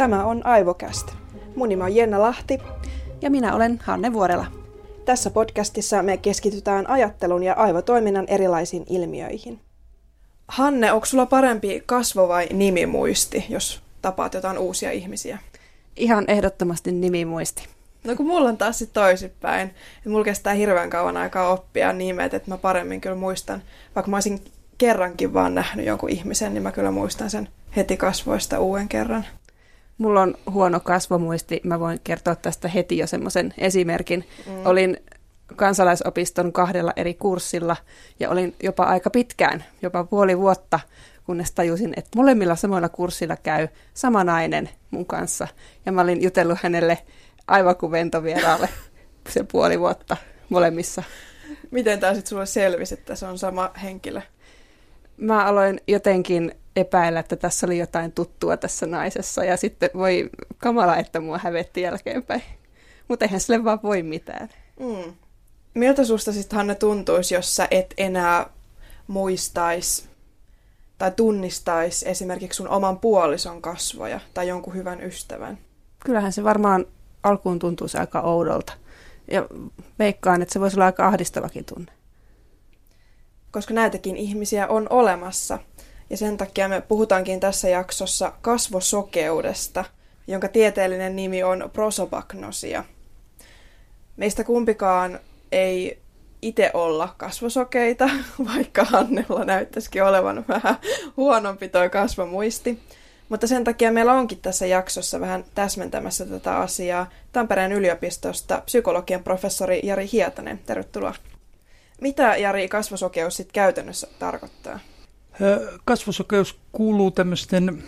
Tämä on Aivokäst. Mun nimi on Jenna Lahti. Ja minä olen Hanne Vuorela. Tässä podcastissa me keskitytään ajattelun ja aivotoiminnan erilaisiin ilmiöihin. Hanne, onko sulla parempi kasvo- vai nimimuisti, jos tapaat jotain uusia ihmisiä? Ihan ehdottomasti nimimuisti. No kun mulla on taas sitten toisinpäin. Että mulla kestää hirveän kauan aikaa oppia nimet, että mä paremmin kyllä muistan. Vaikka mä olisin kerrankin vaan nähnyt jonkun ihmisen, niin mä kyllä muistan sen heti kasvoista uuden kerran. Mulla on huono kasvomuisti. Mä voin kertoa tästä heti jo semmoisen esimerkin. Mm. Olin kansalaisopiston kahdella eri kurssilla ja olin jopa aika pitkään, jopa puoli vuotta, kunnes tajusin, että molemmilla samoilla kurssilla käy sama nainen mun kanssa. Ja mä olin jutellut hänelle aivan kuin ventovieraalle se puoli vuotta molemmissa. Miten tämä sitten sulle selvisi, että se on sama henkilö? Mä aloin jotenkin epäillä, että tässä oli jotain tuttua tässä naisessa ja sitten voi kamala, että mua hävetti jälkeenpäin. Mutta eihän sille vaan voi mitään. Mm. Miltä susta sitten Hanna tuntuisi, jos sä et enää muistaisi tai tunnistaisi esimerkiksi sun oman puolison kasvoja tai jonkun hyvän ystävän? Kyllähän se varmaan alkuun tuntuisi aika oudolta. Ja veikkaan, että se voisi olla aika ahdistavakin tunne. Koska näitäkin ihmisiä on olemassa. Ja sen takia me puhutaankin tässä jaksossa kasvosokeudesta, jonka tieteellinen nimi on prosobagnosia. Meistä kumpikaan ei itse olla kasvosokeita, vaikka Hannella näyttäisikin olevan vähän huonompi toi kasvomuisti. Mutta sen takia meillä onkin tässä jaksossa vähän täsmentämässä tätä asiaa Tampereen yliopistosta psykologian professori Jari Hietanen. Tervetuloa. Mitä Jari kasvosokeus sitten käytännössä tarkoittaa? Kasvosokeus kuuluu tämmöisten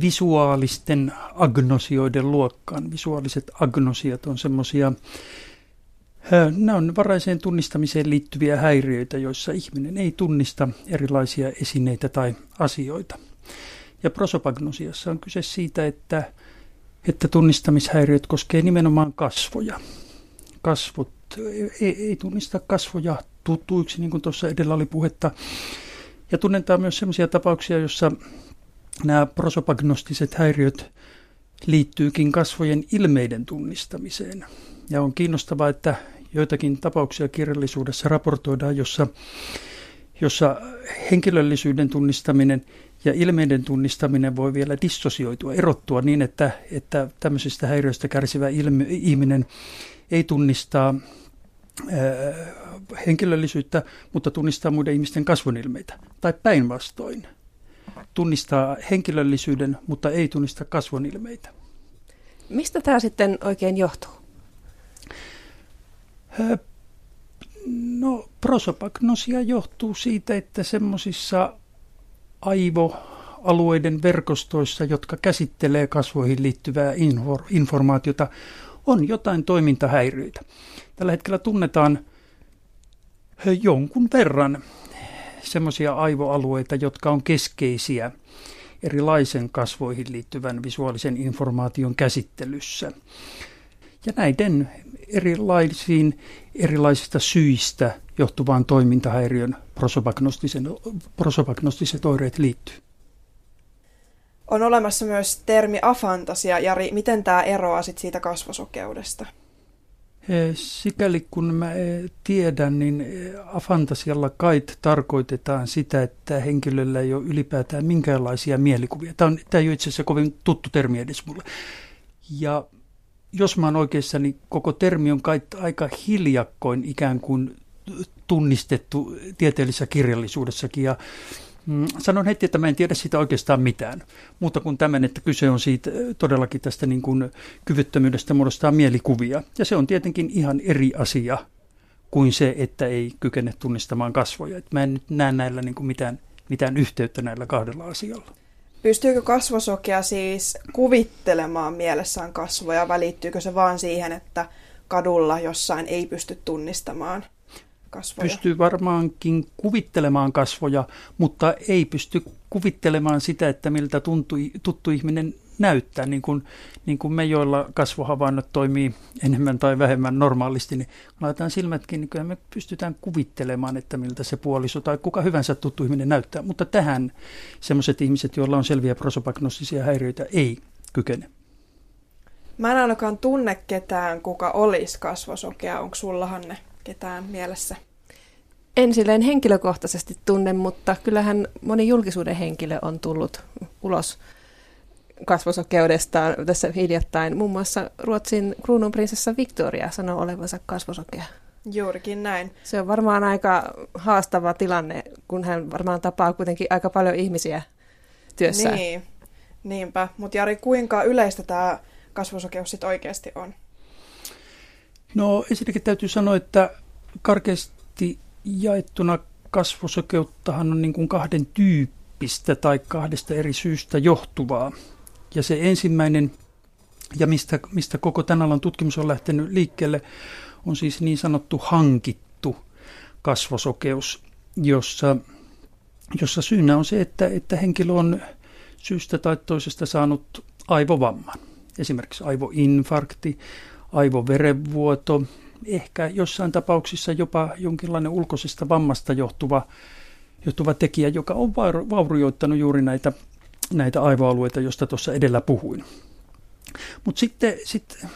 visuaalisten agnosioiden luokkaan. Visuaaliset agnosiat on semmoisia, nämä on varaiseen tunnistamiseen liittyviä häiriöitä, joissa ihminen ei tunnista erilaisia esineitä tai asioita. Ja prosopagnosiassa on kyse siitä, että, että tunnistamishäiriöt koskee nimenomaan kasvoja. Kasvot ei, ei tunnista kasvoja tuttuiksi, niin kuin tuossa edellä oli puhetta. Ja tunnetaan myös sellaisia tapauksia, joissa nämä prosopagnostiset häiriöt liittyykin kasvojen ilmeiden tunnistamiseen. Ja on kiinnostavaa, että joitakin tapauksia kirjallisuudessa raportoidaan, jossa, jossa henkilöllisyyden tunnistaminen ja ilmeiden tunnistaminen voi vielä dissosioitua, erottua niin, että, että tämmöisistä häiriöistä kärsivä ilme, ihminen ei tunnistaa henkilöllisyyttä, mutta tunnistaa muiden ihmisten kasvonilmeitä. Tai päinvastoin. Tunnistaa henkilöllisyyden, mutta ei tunnista kasvonilmeitä. Mistä tämä sitten oikein johtuu? No, prosopagnosia johtuu siitä, että semmoisissa aivoalueiden verkostoissa, jotka käsittelee kasvoihin liittyvää informaatiota, on jotain toimintahäiriöitä. Tällä hetkellä tunnetaan jonkun verran semmoisia aivoalueita, jotka on keskeisiä erilaisen kasvoihin liittyvän visuaalisen informaation käsittelyssä. Ja näiden erilaisiin erilaisista syistä johtuvaan toimintahäiriön prosopagnostiset oireet liittyy. On olemassa myös termi afantasia. Jari, miten tämä eroaa sit siitä kasvosokeudesta? Sikäli kun mä tiedän, niin afantasialla kait tarkoitetaan sitä, että henkilöllä ei ole ylipäätään minkäänlaisia mielikuvia. Tämä, on, tämä ei ole itse asiassa kovin tuttu termi edes mulle. Ja jos mä oon oikeassa, niin koko termi on kai aika hiljakkoin ikään kuin tunnistettu tieteellisessä kirjallisuudessakin. Ja sanon heti, että mä en tiedä siitä oikeastaan mitään, mutta kun tämän, että kyse on siitä todellakin tästä niin kuin kyvyttömyydestä muodostaa mielikuvia. Ja se on tietenkin ihan eri asia kuin se, että ei kykene tunnistamaan kasvoja. Et mä en nyt näe näillä niin kuin mitään, mitään yhteyttä näillä kahdella asialla. Pystyykö kasvosokea siis kuvittelemaan mielessään kasvoja, välittyykö se vaan siihen, että kadulla jossain ei pysty tunnistamaan kasvoja? Pystyy varmaankin kuvittelemaan kasvoja, mutta ei pysty kuvittelemaan sitä, että miltä tuntu, tuttu ihminen näyttää, niin kuin, niin kuin me, joilla kasvohavainnot toimii enemmän tai vähemmän normaalisti, niin kun laitetaan silmätkin, niin kyllä me pystytään kuvittelemaan, että miltä se puoliso tai kuka hyvänsä tuttu ihminen näyttää. Mutta tähän sellaiset ihmiset, joilla on selviä prosopagnostisia häiriöitä, ei kykene. Mä en ainakaan tunne ketään, kuka olisi kasvosokea. Onko sulla, Hanne, ketään mielessä? En silleen henkilökohtaisesti tunne, mutta kyllähän moni julkisuuden henkilö on tullut ulos kasvosokeudestaan tässä hiljattain. Muun muassa Ruotsin kruununprinsessa Victoria sanoo olevansa kasvosokea. Juurikin näin. Se on varmaan aika haastava tilanne, kun hän varmaan tapaa kuitenkin aika paljon ihmisiä työssään. Niin, niinpä. Mutta Jari, kuinka yleistä tämä kasvosokeus sitten oikeasti on? No ensinnäkin täytyy sanoa, että karkeasti jaettuna kasvosokeuttahan on niin kuin kahden tyyppistä tai kahdesta eri syystä johtuvaa. Ja se ensimmäinen, ja mistä, mistä koko tämän alan tutkimus on lähtenyt liikkeelle, on siis niin sanottu hankittu kasvosokeus, jossa, jossa syynä on se, että, että henkilö on syystä tai toisesta saanut aivovamman. Esimerkiksi aivoinfarkti, aivoverenvuoto, ehkä jossain tapauksissa jopa jonkinlainen ulkoisesta vammasta johtuva, johtuva tekijä, joka on vaurioittanut juuri näitä, näitä aivoalueita, joista tuossa edellä puhuin. Mutta sitten, sitten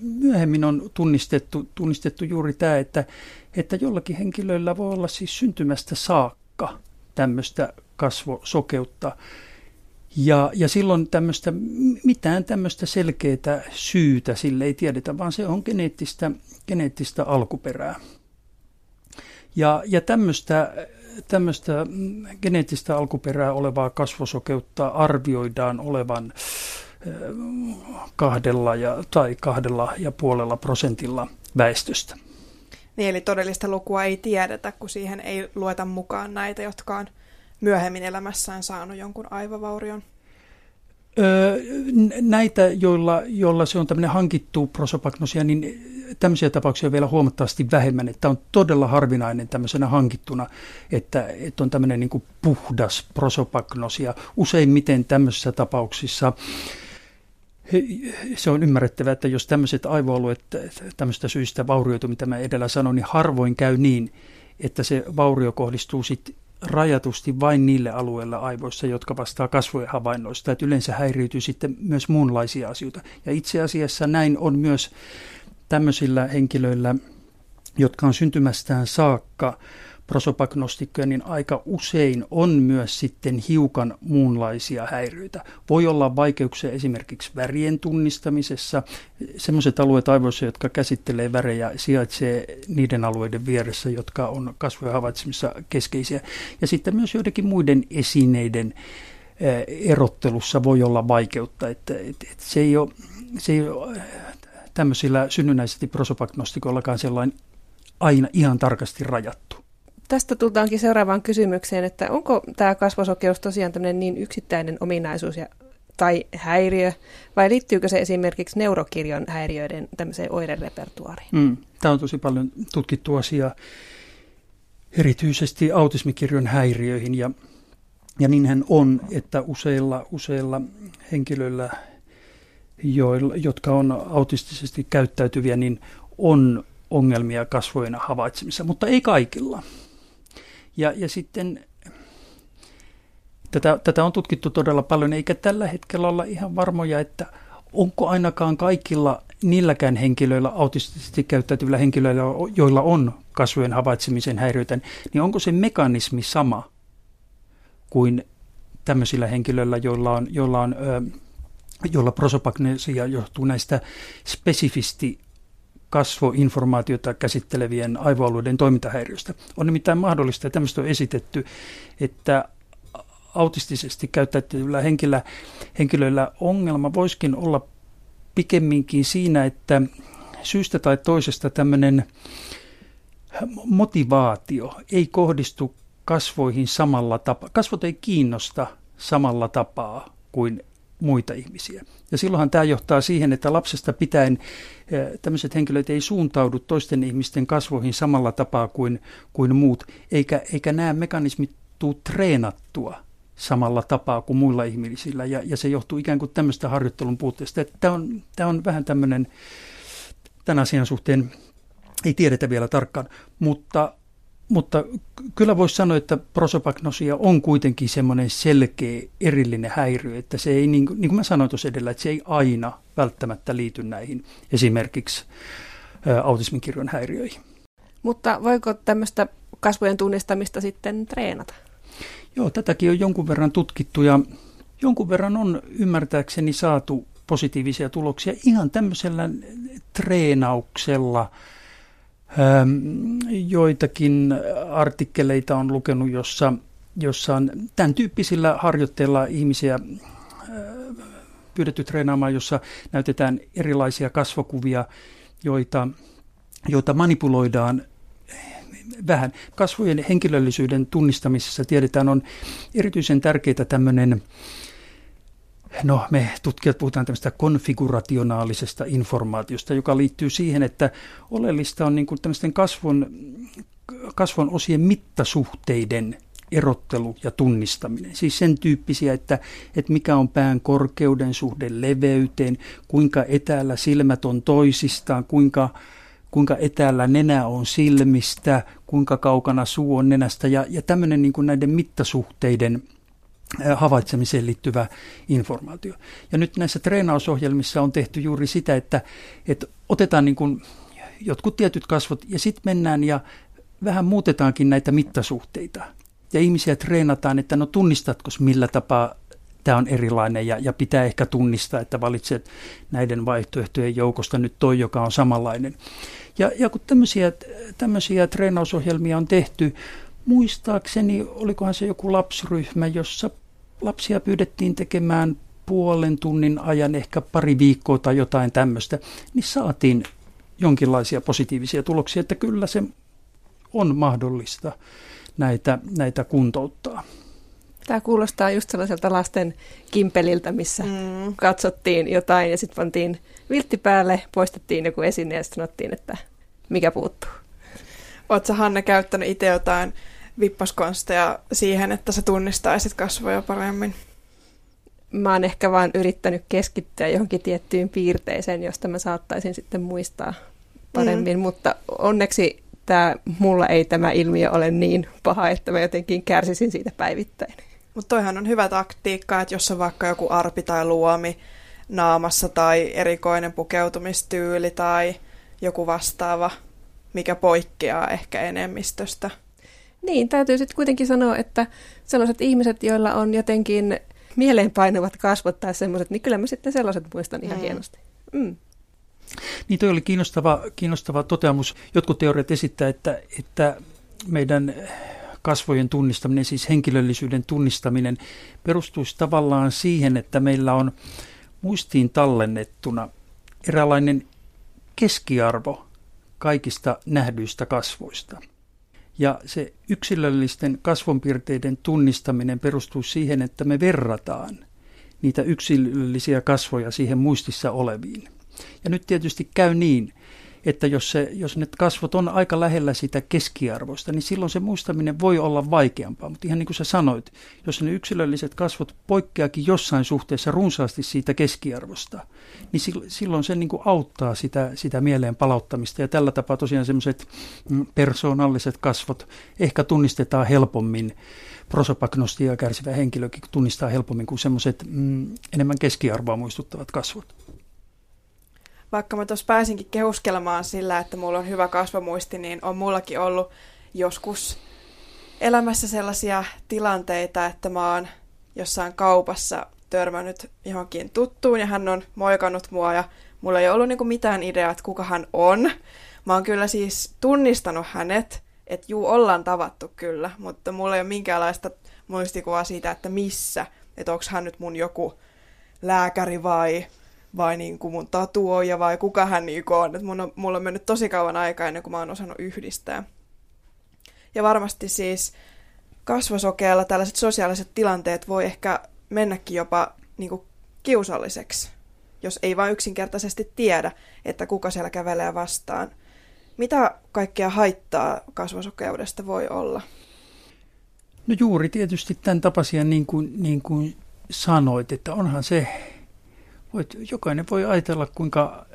myöhemmin on tunnistettu, tunnistettu juuri tämä, että, että jollakin henkilöillä voi olla siis syntymästä saakka tämmöistä kasvosokeutta. Ja, ja silloin tämmöistä, mitään tämmöistä selkeää syytä sille ei tiedetä, vaan se on geneettistä, geneettistä alkuperää. Ja, ja tämmöistä, tämmöistä geneettistä alkuperää olevaa kasvosokeutta arvioidaan olevan kahdella ja, tai kahdella ja puolella prosentilla väestöstä. Niin, eli todellista lukua ei tiedetä, kun siihen ei lueta mukaan näitä, jotka on myöhemmin elämässään saanut jonkun aivovaurion. Öö, näitä, joilla, joilla se on tämmöinen hankittu prosopagnosia, niin tämmöisiä tapauksia on vielä huomattavasti vähemmän. Että on todella harvinainen tämmöisenä hankittuna, että, että on tämmöinen niin puhdas prosopagnosia. Useimmiten tämmöisissä tapauksissa se on ymmärrettävää, että jos tämmöiset aivoalueet tämmöistä syistä vaurioitu, mitä mä edellä sanoin, niin harvoin käy niin, että se vaurio kohdistuu sitten rajatusti vain niille alueille aivoissa, jotka vastaa kasvojen havainnoista. Että yleensä häiriytyy sitten myös muunlaisia asioita. Ja itse asiassa näin on myös tämmöisillä henkilöillä, jotka on syntymästään saakka prosopagnostikkoja, niin aika usein on myös sitten hiukan muunlaisia häiriöitä. Voi olla vaikeuksia esimerkiksi värien tunnistamisessa. Sellaiset alueet aivoissa, jotka käsittelee värejä, sijaitsee niiden alueiden vieressä, jotka on kasvojen havaitsemissa keskeisiä. Ja sitten myös joidenkin muiden esineiden eh, erottelussa voi olla vaikeutta, että, että, että se ei ole, se ei ole tämmöisillä synnynnäisesti prosopagnostikoillakaan sellainen aina ihan tarkasti rajattu tästä tultaankin seuraavaan kysymykseen, että onko tämä kasvosokeus tosiaan tämmöinen niin yksittäinen ominaisuus ja, tai häiriö, vai liittyykö se esimerkiksi neurokirjon häiriöiden tämmöiseen oirerepertuaariin? Mm, tämä on tosi paljon tutkittu asia, erityisesti autismikirjon häiriöihin, ja, ja niinhän on, että useilla, useilla henkilöillä, joilla, jotka on autistisesti käyttäytyviä, niin on ongelmia kasvojen havaitsemisessa, mutta ei kaikilla. Ja, ja sitten tätä, tätä on tutkittu todella paljon, eikä tällä hetkellä olla ihan varmoja, että onko ainakaan kaikilla niilläkään henkilöillä, autistisesti käyttäytyvillä henkilöillä, joilla on kasvojen havaitsemisen häiriöitä, niin onko se mekanismi sama kuin tämmöisillä henkilöillä, joilla on, joilla on jolla prosopagnesia johtuu näistä spesifisti kasvoinformaatiota käsittelevien aivoalueiden toimintahäiriöstä. On nimittäin mahdollista, ja tämmöistä on esitetty, että autistisesti käyttäytyvillä henkilöillä, henkilöillä ongelma voisikin olla pikemminkin siinä, että syystä tai toisesta tämmöinen motivaatio ei kohdistu kasvoihin samalla tapaa. Kasvot ei kiinnosta samalla tapaa kuin muita ihmisiä. Ja silloinhan tämä johtaa siihen, että lapsesta pitäen eh, tämmöiset henkilöt ei suuntaudu toisten ihmisten kasvoihin samalla tapaa kuin, kuin muut, eikä, eikä nämä mekanismit tule treenattua samalla tapaa kuin muilla ihmisillä, ja, ja se johtuu ikään kuin tämmöistä harjoittelun puutteesta. Tämä on, tämä on vähän tämmöinen, tämän asian suhteen ei tiedetä vielä tarkkaan, mutta mutta kyllä voisi sanoa, että prosopagnosia on kuitenkin semmoinen selkeä erillinen häiriö, että se ei, niin kuin, niin kuin mä sanoin tuossa edellä, että se ei aina välttämättä liity näihin esimerkiksi autismin kirjon häiriöihin. Mutta voiko tämmöistä kasvojen tunnistamista sitten treenata? Joo, tätäkin on jonkun verran tutkittu ja jonkun verran on ymmärtääkseni saatu positiivisia tuloksia ihan tämmöisellä treenauksella. Joitakin artikkeleita on lukenut, jossa, jossa on tämän tyyppisillä harjoitteilla ihmisiä pyydetty treenaamaan, jossa näytetään erilaisia kasvokuvia, joita, joita manipuloidaan vähän. Kasvojen henkilöllisyyden tunnistamisessa tiedetään on erityisen tärkeää tämmöinen No, me tutkijat puhutaan tämmöistä konfigurationaalisesta informaatiosta, joka liittyy siihen, että oleellista on niin kuin tämmöisten kasvon, kasvon osien mittasuhteiden erottelu ja tunnistaminen. Siis sen tyyppisiä, että, että mikä on pään korkeuden suhde leveyteen, kuinka etäällä silmät on toisistaan, kuinka, kuinka etäällä nenä on silmistä, kuinka kaukana suu on nenästä ja, ja tämmöinen niin kuin näiden mittasuhteiden havaitsemiseen liittyvä informaatio. Ja nyt näissä treenausohjelmissa on tehty juuri sitä, että, että otetaan niin kuin jotkut tietyt kasvot ja sitten mennään ja vähän muutetaankin näitä mittasuhteita. Ja ihmisiä treenataan, että no tunnistatko millä tapaa tämä on erilainen ja, ja pitää ehkä tunnistaa, että valitset näiden vaihtoehtojen joukosta nyt toi, joka on samanlainen. Ja, ja kun tämmöisiä, tämmöisiä treenausohjelmia on tehty, muistaakseni, olikohan se joku lapsryhmä, jossa lapsia pyydettiin tekemään puolen tunnin ajan, ehkä pari viikkoa tai jotain tämmöistä, niin saatiin jonkinlaisia positiivisia tuloksia, että kyllä se on mahdollista näitä, näitä kuntouttaa. Tämä kuulostaa just sellaiselta lasten kimpeliltä, missä mm. katsottiin jotain ja sitten pantiin viltti päälle, poistettiin joku esine ja sanottiin, että mikä puuttuu. Oletko Hanne käyttänyt itse jotain vippaskonsteja siihen, että sä tunnistaisit kasvoja paremmin? Mä oon ehkä vaan yrittänyt keskittyä johonkin tiettyyn piirteeseen, josta mä saattaisin sitten muistaa paremmin, mm. mutta onneksi tämä, mulla ei tämä ilmiö ole niin paha, että mä jotenkin kärsisin siitä päivittäin. Mutta toihan on hyvä taktiikka, että jos on vaikka joku arpi tai luomi naamassa tai erikoinen pukeutumistyyli tai joku vastaava, mikä poikkeaa ehkä enemmistöstä – niin, täytyy sitten kuitenkin sanoa, että sellaiset ihmiset, joilla on jotenkin mieleenpainuvat kasvot tai semmoiset, niin kyllä mä sitten sellaiset muistan ihan mm. hienosti. Mm. Niin toi oli kiinnostava, kiinnostava toteamus. Jotkut teoriat esittää, että, että meidän kasvojen tunnistaminen, siis henkilöllisyyden tunnistaminen, perustuisi tavallaan siihen, että meillä on muistiin tallennettuna eräänlainen keskiarvo kaikista nähdyistä kasvoista – ja se yksilöllisten kasvonpiirteiden tunnistaminen perustuu siihen, että me verrataan niitä yksilöllisiä kasvoja siihen muistissa oleviin. Ja nyt tietysti käy niin, että jos, se, jos ne kasvot on aika lähellä sitä keskiarvoista, niin silloin se muistaminen voi olla vaikeampaa. Mutta ihan niin kuin sä sanoit, jos ne yksilölliset kasvot poikkeakin jossain suhteessa runsaasti siitä keskiarvosta, niin silloin se niin kuin auttaa sitä, sitä mieleen palauttamista. Ja tällä tapaa tosiaan semmoiset mm, persoonalliset kasvot ehkä tunnistetaan helpommin. Prosopagnostia kärsivä henkilökin tunnistaa helpommin kuin semmoiset mm, enemmän keskiarvoa muistuttavat kasvot vaikka mä tuossa pääsinkin kehuskelemaan sillä, että mulla on hyvä kasvamuisti, niin on mullakin ollut joskus elämässä sellaisia tilanteita, että mä oon jossain kaupassa törmännyt johonkin tuttuun ja hän on moikannut mua ja mulla ei ollut niinku mitään ideaa, että kuka hän on. Mä oon kyllä siis tunnistanut hänet, että juu, ollaan tavattu kyllä, mutta mulla ei ole minkäänlaista muistikuvaa siitä, että missä, että onko hän nyt mun joku lääkäri vai vai niin kuin mun tatuoija vai kuka hän niin on. että mun on. Mulla on mennyt tosi kauan aikaa ennen kuin mä oon osannut yhdistää. Ja varmasti siis kasvosokeella tällaiset sosiaaliset tilanteet voi ehkä mennäkin jopa niin kuin kiusalliseksi, jos ei vain yksinkertaisesti tiedä, että kuka siellä kävelee vastaan. Mitä kaikkea haittaa kasvosokeudesta voi olla? No juuri tietysti tämän tapaisia niin kuin, niin kuin sanoit, että onhan se voit, jokainen voi ajatella, kuinka,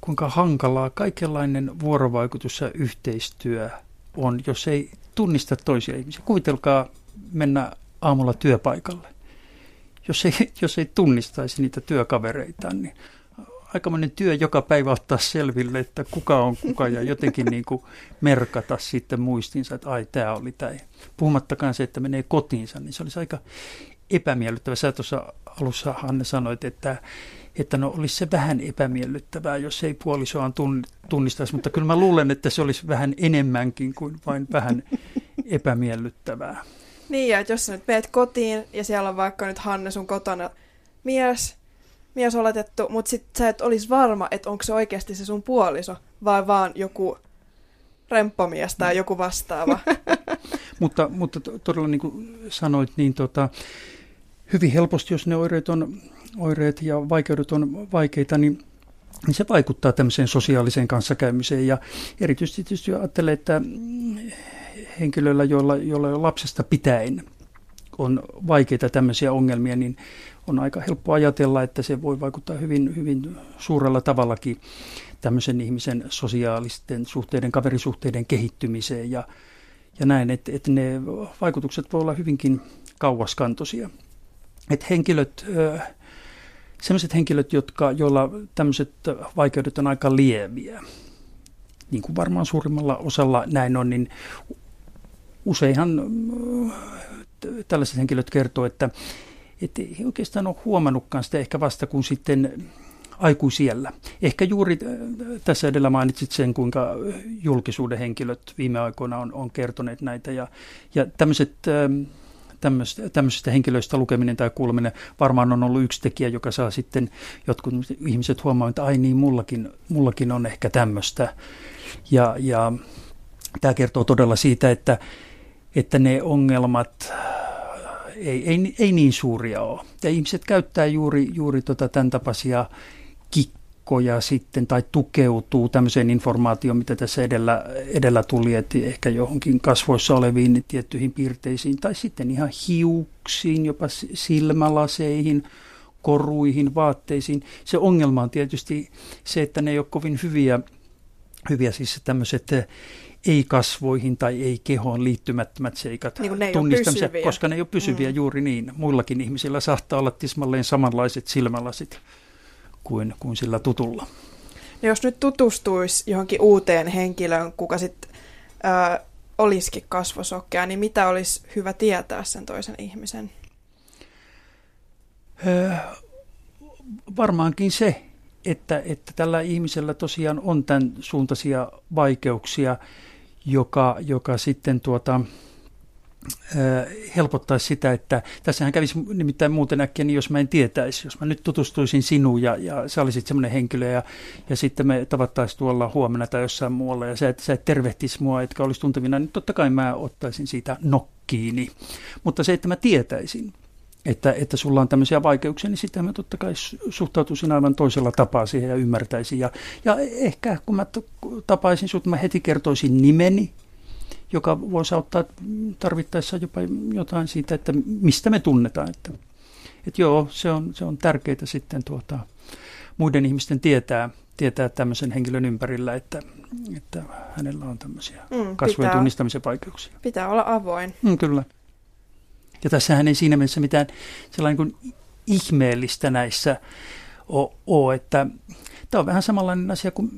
kuinka hankalaa kaikenlainen vuorovaikutus ja yhteistyö on, jos ei tunnista toisia ihmisiä. Kuvitelkaa mennä aamulla työpaikalle. Jos ei, jos ei tunnistaisi niitä työkavereitaan, niin aikamoinen työ joka päivä ottaa selville, että kuka on kuka ja jotenkin niin kuin merkata sitten muistinsa, että ai tämä oli tämä. Puhumattakaan se, että menee kotiinsa, niin se olisi aika epämiellyttävä. Sä tuossa alussa Hanne sanoit, että, että no olisi se vähän epämiellyttävää, jos ei puolisoaan tunnistaisi, mutta kyllä mä luulen, että se olisi vähän enemmänkin kuin vain vähän epämiellyttävää. Niin, ja jos sä nyt meet kotiin ja siellä on vaikka nyt Hanne sun kotona mies, mies oletettu, mutta sit sä et olisi varma, että onko se oikeasti se sun puoliso, vai vaan joku remppamies tai joku vastaava. mutta, mutta todella niin kuin sanoit, niin tota, hyvin helposti, jos ne oireet, on, oireet ja vaikeudet on vaikeita, niin niin se vaikuttaa tämmöiseen sosiaaliseen kanssakäymiseen ja erityisesti tietysti ajattelee, että henkilöillä, joilla, joilla lapsesta pitäen on vaikeita tämmöisiä ongelmia, niin on aika helppo ajatella, että se voi vaikuttaa hyvin, hyvin suurella tavallakin tämmöisen ihmisen sosiaalisten suhteiden, kaverisuhteiden kehittymiseen ja, ja näin, että, että ne vaikutukset voi olla hyvinkin kauaskantoisia. Että henkilöt, sellaiset henkilöt, jotka, joilla tämmöiset vaikeudet on aika lieviä, niin kuin varmaan suurimmalla osalla näin on, niin useinhan tällaiset henkilöt kertoo, että, että he oikeastaan ole huomannutkaan sitä ehkä vasta kun sitten aikuisiellä. Ehkä juuri tässä edellä mainitsit sen, kuinka julkisuuden henkilöt viime aikoina on, on kertoneet näitä. Ja, ja tämmöiset, tämmöistä, tämmöisistä henkilöistä lukeminen tai kuuleminen varmaan on ollut yksi tekijä, joka saa sitten jotkut ihmiset huomaamaan, että ai niin, mullakin, mullakin on ehkä tämmöistä. Ja, ja tämä kertoo todella siitä, että, että ne ongelmat ei, ei, ei niin suuria ole. Ja ihmiset käyttää juuri, juuri tota tämän tapaisia kikkoja sitten tai tukeutuu tämmöiseen informaatioon, mitä tässä edellä, edellä tuli, että ehkä johonkin kasvoissa oleviin tiettyihin piirteisiin tai sitten ihan hiuksiin, jopa silmälaseihin, koruihin, vaatteisiin. Se ongelma on tietysti se, että ne ei ole kovin hyviä, hyviä siis tämmöiset ei-kasvoihin tai ei-kehoon liittymättömät seikat niin ne tunnistamiseen, koska ne ei ole pysyviä mm. juuri niin. Muillakin ihmisillä saattaa olla tismalleen samanlaiset silmälasit kuin, kuin sillä tutulla. No jos nyt tutustuisi johonkin uuteen henkilöön, kuka sitten olisikin kasvosokkea, niin mitä olisi hyvä tietää sen toisen ihmisen? Öö, varmaankin se, että, että tällä ihmisellä tosiaan on tämän suuntaisia vaikeuksia joka, joka sitten tuota, helpottaisi sitä, että tässähän kävisi nimittäin muuten äkkiä niin, jos mä en tietäisi, jos mä nyt tutustuisin sinuun ja, ja sä olisit semmoinen henkilö ja, ja sitten me tavattaisiin tuolla huomenna tai jossain muualla ja sä et, sä et tervehtisi mua, etkä olisi tuntevina, niin totta kai mä ottaisin siitä nokkiini. Mutta se, että mä tietäisin, että, että sulla on tämmöisiä vaikeuksia, niin sitten mä totta kai suhtautuisin aivan toisella tapaa siihen ja ymmärtäisin. Ja, ja ehkä kun mä tapaisin sut, mä heti kertoisin nimeni, joka voisi auttaa tarvittaessa jopa jotain siitä, että mistä me tunnetaan. Että, että joo, se on, se on tärkeää sitten tuota, muiden ihmisten tietää, tietää tämmöisen henkilön ympärillä, että, että hänellä on tämmöisiä mm, kasvojen pitää, tunnistamisen vaikeuksia. Pitää olla avoin. Mm, kyllä. Ja tässähän ei siinä mielessä mitään sellainen kuin ihmeellistä näissä ole, että tämä on vähän samanlainen asia kuin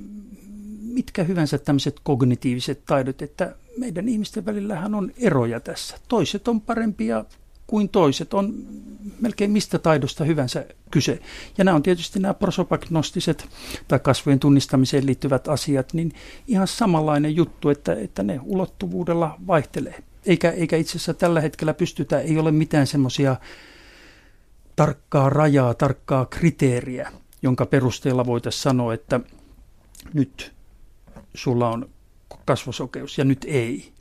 mitkä hyvänsä tämmöiset kognitiiviset taidot, että meidän ihmisten välillähän on eroja tässä. Toiset on parempia kuin toiset, on melkein mistä taidosta hyvänsä kyse. Ja nämä on tietysti nämä prosopagnostiset tai kasvojen tunnistamiseen liittyvät asiat, niin ihan samanlainen juttu, että, että ne ulottuvuudella vaihtelee eikä, eikä itse asiassa tällä hetkellä pystytä, ei ole mitään semmoisia tarkkaa rajaa, tarkkaa kriteeriä, jonka perusteella voitaisiin sanoa, että nyt sulla on kasvosokeus ja nyt ei.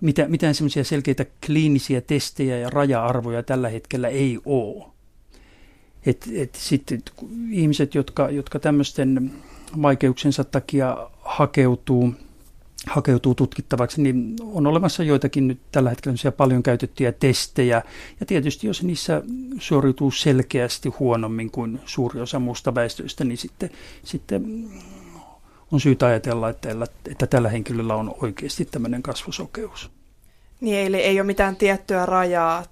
Mitä, mitään semmoisia selkeitä kliinisiä testejä ja raja-arvoja tällä hetkellä ei ole. Et, et sitten ihmiset, jotka, jotka tämmöisten vaikeuksensa takia hakeutuu – hakeutuu tutkittavaksi, niin on olemassa joitakin nyt tällä hetkellä paljon käytettyjä testejä. Ja tietysti jos niissä suoriutuu selkeästi huonommin kuin suuri osa muusta väestöistä, niin sitten, sitten on syytä ajatella, että, että tällä henkilöllä on oikeasti tämmöinen kasvosokeus. Niin, eli ei ole mitään tiettyä rajaa,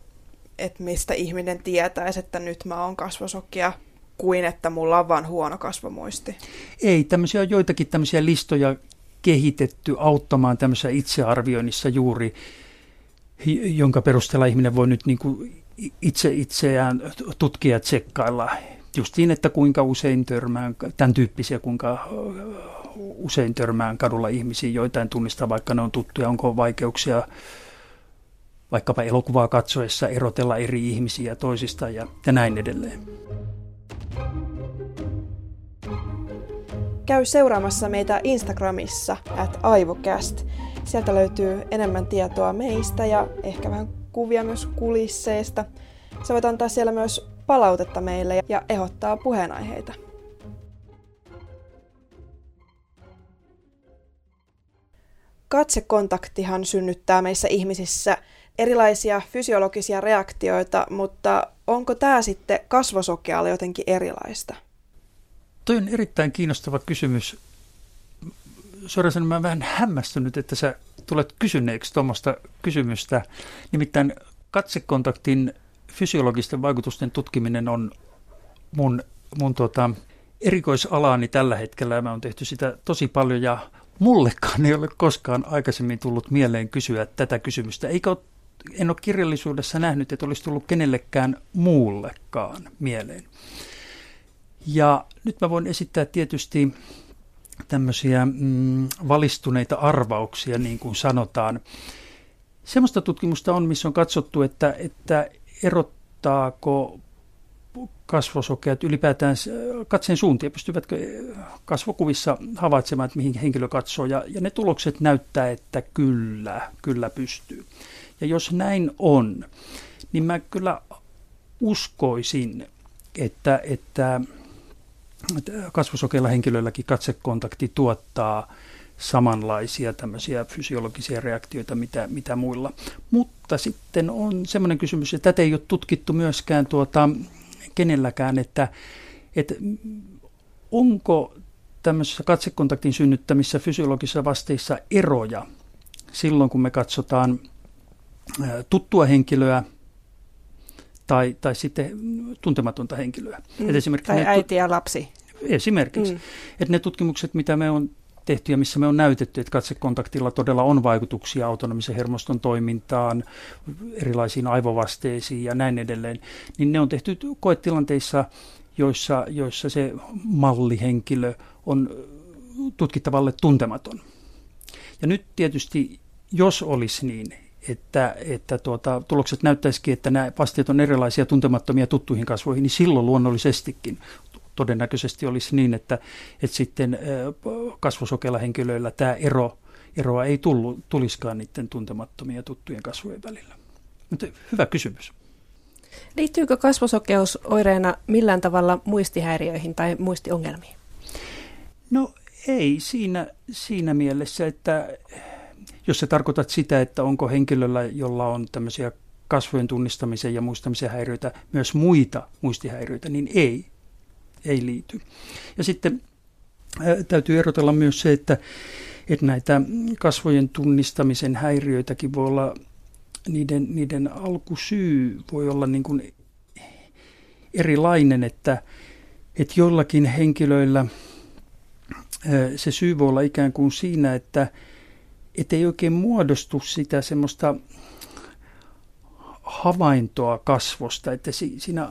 että mistä ihminen tietäisi, että nyt mä oon kasvosokia, kuin että mulla on vaan huono kasvomuisti. Ei, tämmöisiä on joitakin tämmöisiä listoja kehitetty auttamaan tämmöisessä itsearvioinnissa juuri, jonka perusteella ihminen voi nyt niin kuin itse itseään tutkia ja tsekkailla justiin, että kuinka usein törmään, tämän tyyppisiä, kuinka usein törmään kadulla ihmisiin, joitain tunnistaa, vaikka ne on tuttuja, onko vaikeuksia vaikkapa elokuvaa katsoessa erotella eri ihmisiä toisista ja, ja näin edelleen. Käy seuraamassa meitä Instagramissa at aivocast. Sieltä löytyy enemmän tietoa meistä ja ehkä vähän kuvia myös kulisseista. Sä voit antaa siellä myös palautetta meille ja ehdottaa puheenaiheita. Katsekontaktihan synnyttää meissä ihmisissä erilaisia fysiologisia reaktioita, mutta onko tämä sitten kasvosokealle jotenkin erilaista? Toi on erittäin kiinnostava kysymys. Suoraan mä vähän hämmästynyt, että sä tulet kysyneeksi tuommoista kysymystä. Nimittäin katsekontaktin fysiologisten vaikutusten tutkiminen on mun, mun tuota, erikoisalaani tällä hetkellä. Mä oon tehty sitä tosi paljon ja mullekaan ei ole koskaan aikaisemmin tullut mieleen kysyä tätä kysymystä. Eikö ole, en ole kirjallisuudessa nähnyt, että olisi tullut kenellekään muullekaan mieleen. Ja nyt mä voin esittää tietysti tämmöisiä mm, valistuneita arvauksia, niin kuin sanotaan. Semmoista tutkimusta on, missä on katsottu, että, että erottaako kasvosokeat ylipäätään katseen suuntia, pystyvätkö kasvokuvissa havaitsemaan, että mihin henkilö katsoo, ja, ja ne tulokset näyttää, että kyllä, kyllä pystyy. Ja jos näin on, niin mä kyllä uskoisin, että, että kasvosokeilla henkilöilläkin katsekontakti tuottaa samanlaisia tämmöisiä fysiologisia reaktioita, mitä, mitä muilla. Mutta sitten on semmoinen kysymys, että tätä ei ole tutkittu myöskään tuota, kenelläkään, että, että onko tämmöisessä katsekontaktin synnyttämissä fysiologisissa vasteissa eroja silloin, kun me katsotaan tuttua henkilöä tai, tai sitten tuntematonta henkilöä. Mm. Et esimerkiksi tai äiti ja lapsi. Esimerkiksi. Mm. Että ne tutkimukset, mitä me on tehty ja missä me on näytetty, että katsekontaktilla todella on vaikutuksia autonomisen hermoston toimintaan, erilaisiin aivovasteisiin ja näin edelleen, niin ne on tehty koetilanteissa, joissa, joissa se mallihenkilö on tutkittavalle tuntematon. Ja nyt tietysti, jos olisi niin, että, että tuota, tulokset näyttäisikin, että nämä vasteet on erilaisia tuntemattomia tuttuihin kasvoihin, niin silloin luonnollisestikin todennäköisesti olisi niin, että, että sitten kasvosokeilla henkilöillä tämä ero, eroa ei tullut, tuliskaan niiden tuntemattomia tuttujen kasvojen välillä. Mutta hyvä kysymys. Liittyykö kasvosokeus oireena millään tavalla muistihäiriöihin tai muistiongelmiin? No ei siinä, siinä mielessä, että jos sä tarkoitat sitä, että onko henkilöllä, jolla on tämmöisiä kasvojen tunnistamisen ja muistamisen häiriöitä, myös muita muistihäiriöitä, niin ei ei liity. Ja sitten täytyy erotella myös se, että, että näitä kasvojen tunnistamisen häiriöitäkin voi olla, niiden, niiden alkusyy voi olla niin kuin erilainen, että, että jollakin henkilöillä se syy voi olla ikään kuin siinä, että ei oikein muodostu sitä semmoista havaintoa kasvosta, että siinä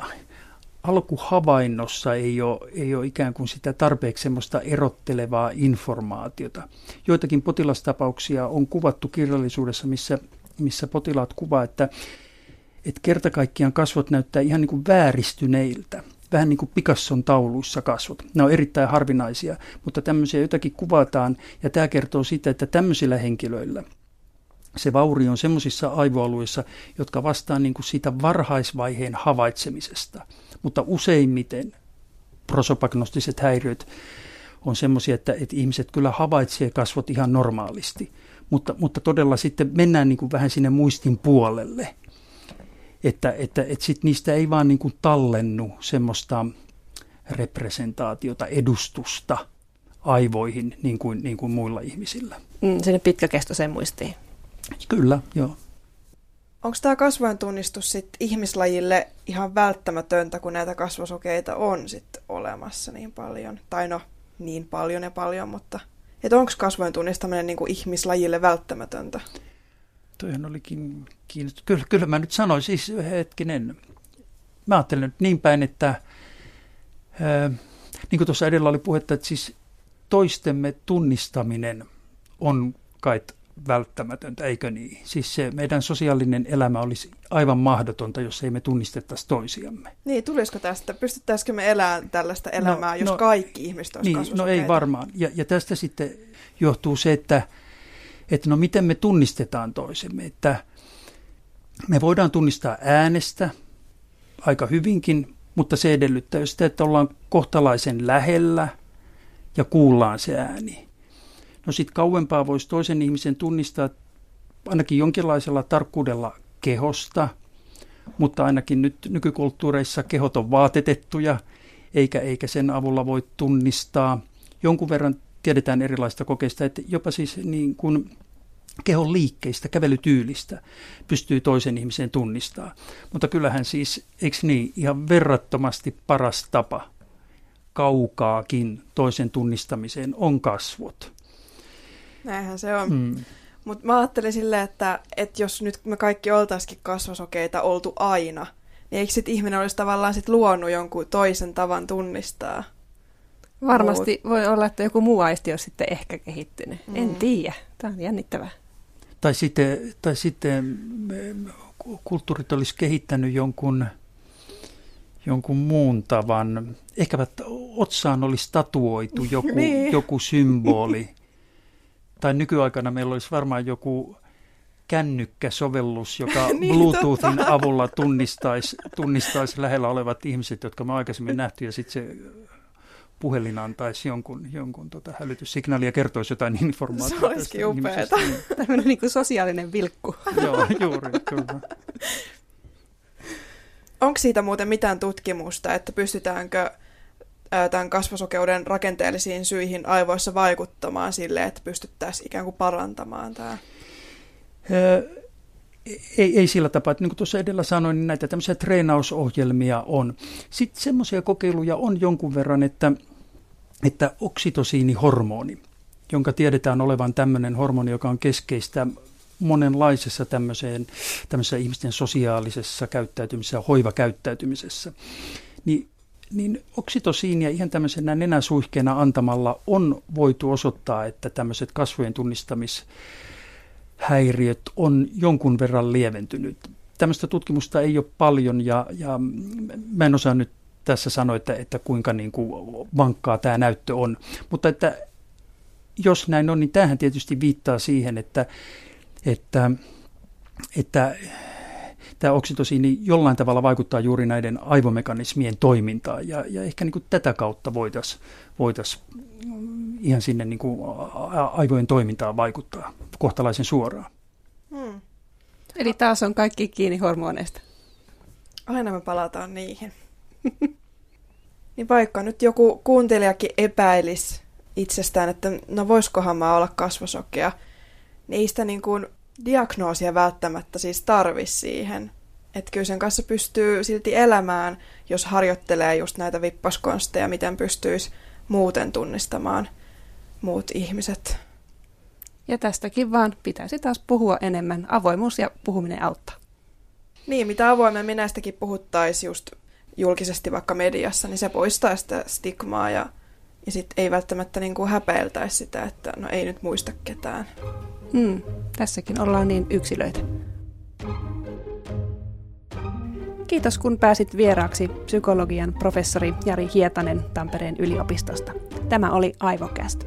alkuhavainnossa ei ole, ei ole ikään kuin sitä tarpeeksi semmoista erottelevaa informaatiota. Joitakin potilastapauksia on kuvattu kirjallisuudessa, missä, missä potilaat kuvaa, että, että kerta kaikkiaan kasvot näyttää ihan niin kuin vääristyneiltä. Vähän niin kuin Picasson tauluissa kasvot. Ne on erittäin harvinaisia, mutta tämmöisiä jotakin kuvataan, ja tämä kertoo sitä, että tämmöisillä henkilöillä se vaurio on semmoisissa aivoalueissa, jotka vastaa niin kuin siitä varhaisvaiheen havaitsemisesta – mutta useimmiten prosopagnostiset häiriöt on semmoisia, että, että ihmiset kyllä havaitsee kasvot ihan normaalisti, mutta, mutta todella sitten mennään niin kuin vähän sinne muistin puolelle, että, että, että sit niistä ei vaan niin kuin tallennu semmoista representaatiota, edustusta aivoihin niin kuin, niin kuin muilla ihmisillä. Mm, sinne pitkäkestoiseen muistiin. Kyllä, joo. Onko tämä kasvojen tunnistus sit ihmislajille ihan välttämätöntä, kun näitä kasvosokeita on sit olemassa niin paljon? Tai no, niin paljon ja paljon, mutta onko kasvojen tunnistaminen niin ihmislajille välttämätöntä? Toihan olikin kiinnostunut. Kyllä, kyllä mä nyt sanoin, siis hetkinen, mä ajattelen nyt niin päin, että ää, niin kuin tuossa edellä oli puhetta, että siis toistemme tunnistaminen on kai välttämätöntä, eikö niin? Siis se meidän sosiaalinen elämä olisi aivan mahdotonta, jos ei me tunnistettaisi toisiamme. Niin, tulisiko tästä? Pystyttäisikö me elämään tällaista no, elämää, no, jos no, kaikki ihmiset olisivat niin, No ei varmaan. Ja, ja tästä sitten johtuu se, että, että no miten me tunnistetaan toisemme. Että me voidaan tunnistaa äänestä aika hyvinkin, mutta se edellyttää sitä, että ollaan kohtalaisen lähellä ja kuullaan se ääni. No sitten kauempaa voisi toisen ihmisen tunnistaa ainakin jonkinlaisella tarkkuudella kehosta, mutta ainakin nyt nykykulttuureissa kehot on vaatetettuja, eikä, eikä sen avulla voi tunnistaa. Jonkun verran tiedetään erilaista kokeista, että jopa siis niin kuin kehon liikkeistä, kävelytyylistä pystyy toisen ihmisen tunnistaa. Mutta kyllähän siis, eikö niin, ihan verrattomasti paras tapa kaukaakin toisen tunnistamiseen on kasvot. Näinhän se on. Mm. Mutta mä ajattelin silleen, että, että jos nyt me kaikki oltaisikin kasvosokeita oltu aina, niin eikö sitten ihminen olisi tavallaan sit luonut jonkun toisen tavan tunnistaa? Varmasti muut. voi olla, että joku muu aisti on sitten ehkä kehittynyt. Mm. En tiedä. Tämä on jännittävää. Tai sitten, tai sitten kulttuurit olisi kehittänyt jonkun, jonkun muun tavan. Ehkäpä otsaan olisi tatuoitu joku, niin. joku symboli. tai nykyaikana meillä olisi varmaan joku kännykkäsovellus, joka niin, Bluetoothin totta. avulla tunnistaisi, tunnistaisi lähellä olevat ihmiset, jotka me aikaisemmin nähty, ja sitten se puhelin antaisi jonkun, jonkun tota hälytyssignaali ja kertoisi jotain informaatiota. Se olisikin upeata. Niin. Tämmöinen niin kuin sosiaalinen vilkku. Joo, juuri, kyllä. Onko siitä muuten mitään tutkimusta, että pystytäänkö tämän kasvosokeuden rakenteellisiin syihin aivoissa vaikuttamaan sille, että pystyttäisiin ikään kuin parantamaan tämä? ei, ei sillä tapaa, että niin kuin tuossa edellä sanoin, niin näitä tämmöisiä treenausohjelmia on. Sitten semmoisia kokeiluja on jonkun verran, että, että oksitosiinihormoni, jonka tiedetään olevan tämmöinen hormoni, joka on keskeistä monenlaisessa tämmöiseen, tämmöisessä ihmisten sosiaalisessa käyttäytymisessä, hoivakäyttäytymisessä, niin niin oksitosiinia ihan tämmöisenä nenäsuihkeena antamalla on voitu osoittaa, että tämmöiset kasvojen tunnistamishäiriöt on jonkun verran lieventynyt. Tämmöistä tutkimusta ei ole paljon ja, ja mä en osaa nyt tässä sanoa, että, että kuinka niin kuin vankkaa tämä näyttö on. Mutta että jos näin on, niin tämähän tietysti viittaa siihen, että, että, että tämä oksitosiini jollain tavalla vaikuttaa juuri näiden aivomekanismien toimintaan ja, ja ehkä niin kuin tätä kautta voitaisiin voitais ihan sinne niin kuin aivojen toimintaan vaikuttaa kohtalaisen suoraan. Hmm. Eli taas on kaikki kiinni hormoneista. Aina me palataan niihin. niin vaikka nyt joku kuuntelijakin epäilisi itsestään, että no voisikohan mä olla kasvosokea, niin ei sitä niin kuin diagnoosia välttämättä siis tarvi siihen. Että kyllä sen kanssa pystyy silti elämään, jos harjoittelee just näitä vippaskonsteja, miten pystyisi muuten tunnistamaan muut ihmiset. Ja tästäkin vaan pitäisi taas puhua enemmän. Avoimuus ja puhuminen auttaa. Niin, mitä avoimemmin näistäkin puhuttaisiin just julkisesti vaikka mediassa, niin se poistaa sitä stigmaa ja, ja sitten ei välttämättä niin kuin häpeiltäisi sitä, että no ei nyt muista ketään. Mm, tässäkin ollaan niin yksilöitä. Kiitos kun pääsit vieraaksi psykologian professori Jari Hietanen Tampereen yliopistosta. Tämä oli Aivokäst.